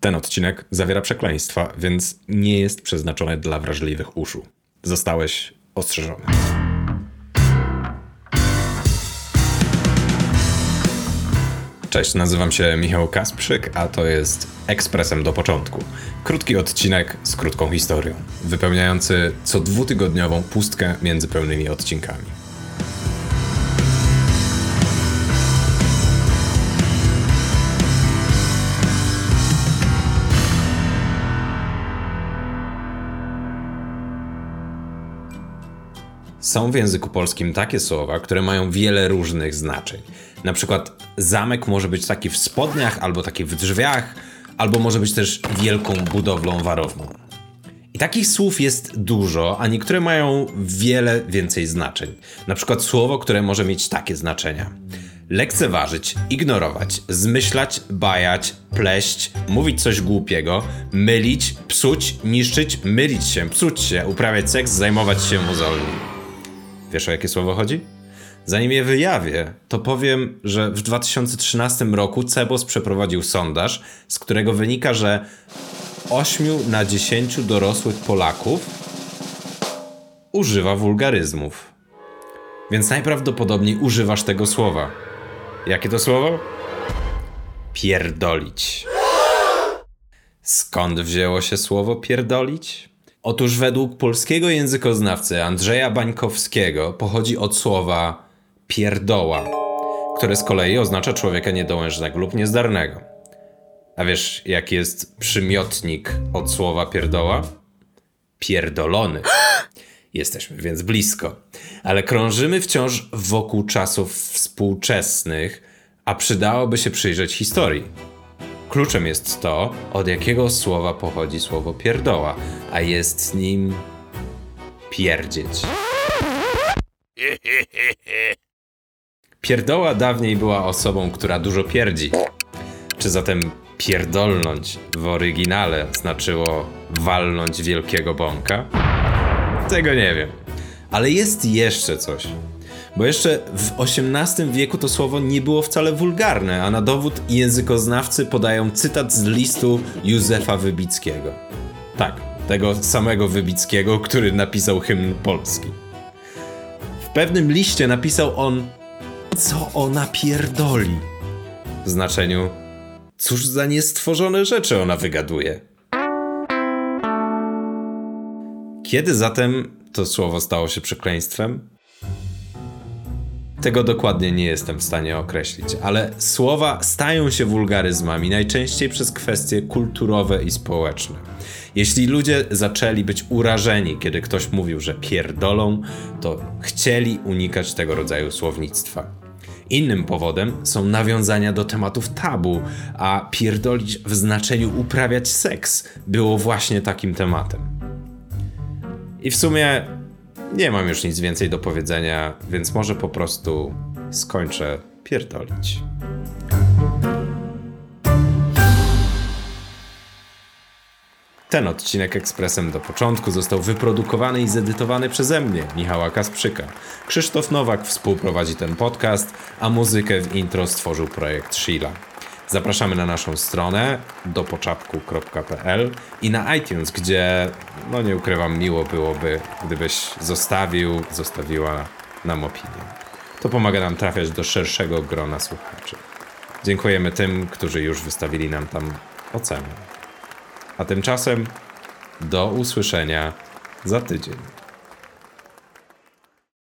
Ten odcinek zawiera przekleństwa, więc nie jest przeznaczony dla wrażliwych uszu. Zostałeś ostrzeżony. Cześć, nazywam się Michał Kasprzyk, a to jest Ekspresem do początku. Krótki odcinek z krótką historią, wypełniający co dwutygodniową pustkę między pełnymi odcinkami. Są w języku polskim takie słowa, które mają wiele różnych znaczeń. Na przykład zamek może być taki w spodniach, albo taki w drzwiach, albo może być też wielką budowlą warowną. I takich słów jest dużo, a niektóre mają wiele więcej znaczeń. Na przykład słowo, które może mieć takie znaczenia. Lekceważyć, ignorować, zmyślać, bajać, pleść, mówić coś głupiego, mylić, psuć, niszczyć, mylić się, psuć się, uprawiać seks, zajmować się mozolnie. Wiesz o jakie słowo chodzi? Zanim je wyjawię, to powiem, że w 2013 roku Cebos przeprowadził sondaż, z którego wynika, że 8 na 10 dorosłych Polaków używa wulgaryzmów. Więc najprawdopodobniej używasz tego słowa. Jakie to słowo? Pierdolić. Skąd wzięło się słowo pierdolić? Otóż według polskiego językoznawcy Andrzeja Bańkowskiego pochodzi od słowa pierdoła, które z kolei oznacza człowieka niedołężnego lub niezdarnego. A wiesz, jaki jest przymiotnik od słowa pierdoła? Pierdolony. Jesteśmy więc blisko. Ale krążymy wciąż wokół czasów współczesnych, a przydałoby się przyjrzeć historii. Kluczem jest to, od jakiego słowa pochodzi słowo pierdoła, a jest nim pierdzieć. Pierdoła dawniej była osobą, która dużo pierdzi. Czy zatem pierdolnąć w oryginale znaczyło walnąć wielkiego bąka? Tego nie wiem. Ale jest jeszcze coś. Bo jeszcze w XVIII wieku to słowo nie było wcale wulgarne, a na dowód językoznawcy podają cytat z listu Józefa Wybickiego. Tak, tego samego Wybickiego, który napisał hymn polski. W pewnym liście napisał on co ona pierdoli. W znaczeniu cóż za niestworzone rzeczy ona wygaduje. Kiedy zatem to słowo stało się przekleństwem? Tego dokładnie nie jestem w stanie określić, ale słowa stają się wulgaryzmami najczęściej przez kwestie kulturowe i społeczne. Jeśli ludzie zaczęli być urażeni, kiedy ktoś mówił, że pierdolą, to chcieli unikać tego rodzaju słownictwa. Innym powodem są nawiązania do tematów tabu, a pierdolić w znaczeniu uprawiać seks było właśnie takim tematem. I w sumie nie mam już nic więcej do powiedzenia, więc może po prostu skończę pierdolić. Ten odcinek ekspresem do początku został wyprodukowany i zedytowany przeze mnie, Michała Kasprzyka. Krzysztof Nowak współprowadzi ten podcast, a muzykę w intro stworzył projekt Sheila. Zapraszamy na naszą stronę dopoczapku.pl i na iTunes, gdzie, no nie ukrywam, miło byłoby, gdybyś zostawił, zostawiła nam opinię. To pomaga nam trafiać do szerszego grona słuchaczy. Dziękujemy tym, którzy już wystawili nam tam ocenę. A tymczasem do usłyszenia za tydzień.